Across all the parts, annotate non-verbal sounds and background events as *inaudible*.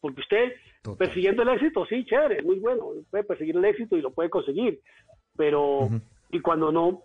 porque usted persiguiendo el éxito, sí, chévere, muy bueno, puede perseguir el éxito y lo puede conseguir, pero y cuando no,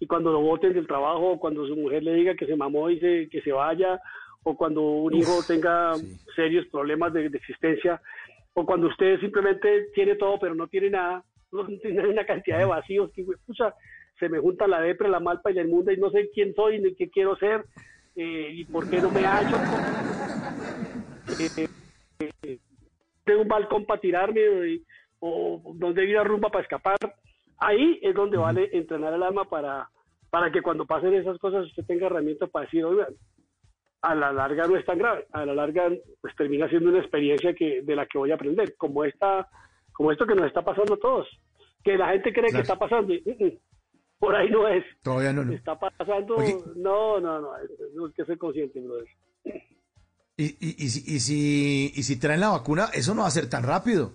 y cuando lo voten del trabajo, cuando su mujer le diga que se mamó y se, que se vaya, o cuando un hijo tenga serios problemas de, existencia, o cuando usted simplemente tiene todo pero no tiene nada, *laughs* no tiene una cantidad de vacíos que, pucha, se me junta la depre, la malpa y la inmunda y no sé quién soy ni qué quiero ser eh, y por qué no me hallo. Eh, *laughs* tengo un balcón para tirarme o donde ir a rumba para escapar. Ahí es donde vale entrenar el alma para, para que cuando pasen esas cosas usted tenga herramientas para decir, oiga, a la larga no es tan grave, a la larga pues termina siendo una experiencia que de la que voy a aprender, como esta, como esto que nos está pasando a todos, que la gente cree que está pasando, por ahí no es. Todavía no, no. Está pasando, no, no, no, no hay que ser consciente, brother. Y, y, y, si, y, si, y si traen la vacuna, eso no va a ser tan rápido.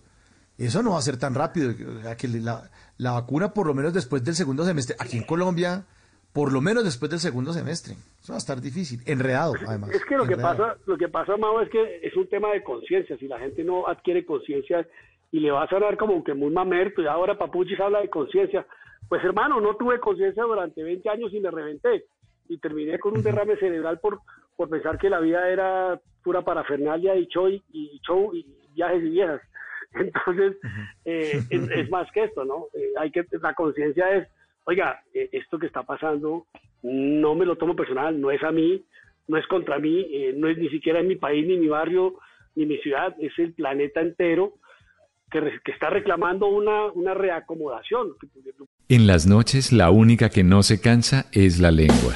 Eso no va a ser tan rápido. Que la, la vacuna, por lo menos después del segundo semestre, aquí en Colombia, por lo menos después del segundo semestre. Eso va a estar difícil, enredado además. Es que lo que pasa, lo que pasa, Mau, es que es un tema de conciencia. Si la gente no adquiere conciencia y le va a sonar como que muy mamerto, y ahora Papuchis habla de conciencia, pues hermano, no tuve conciencia durante 20 años y me reventé. Y terminé con un derrame cerebral por, por pensar que la vida era pura parafernalia y show y, show y viajes y viejas. *laughs* Entonces, eh, es, más que esto, ¿no? Eh, hay que, la conciencia es, oiga, eh, esto que está pasando, no me lo tomo personal, no es a mí, no es contra mí, no es ni siquiera en mi país, ni mi barrio, ni mi ciudad, es el planeta entero que, que está reclamando una, una reacomodación. En las noches, la única que no se cansa es la lengua.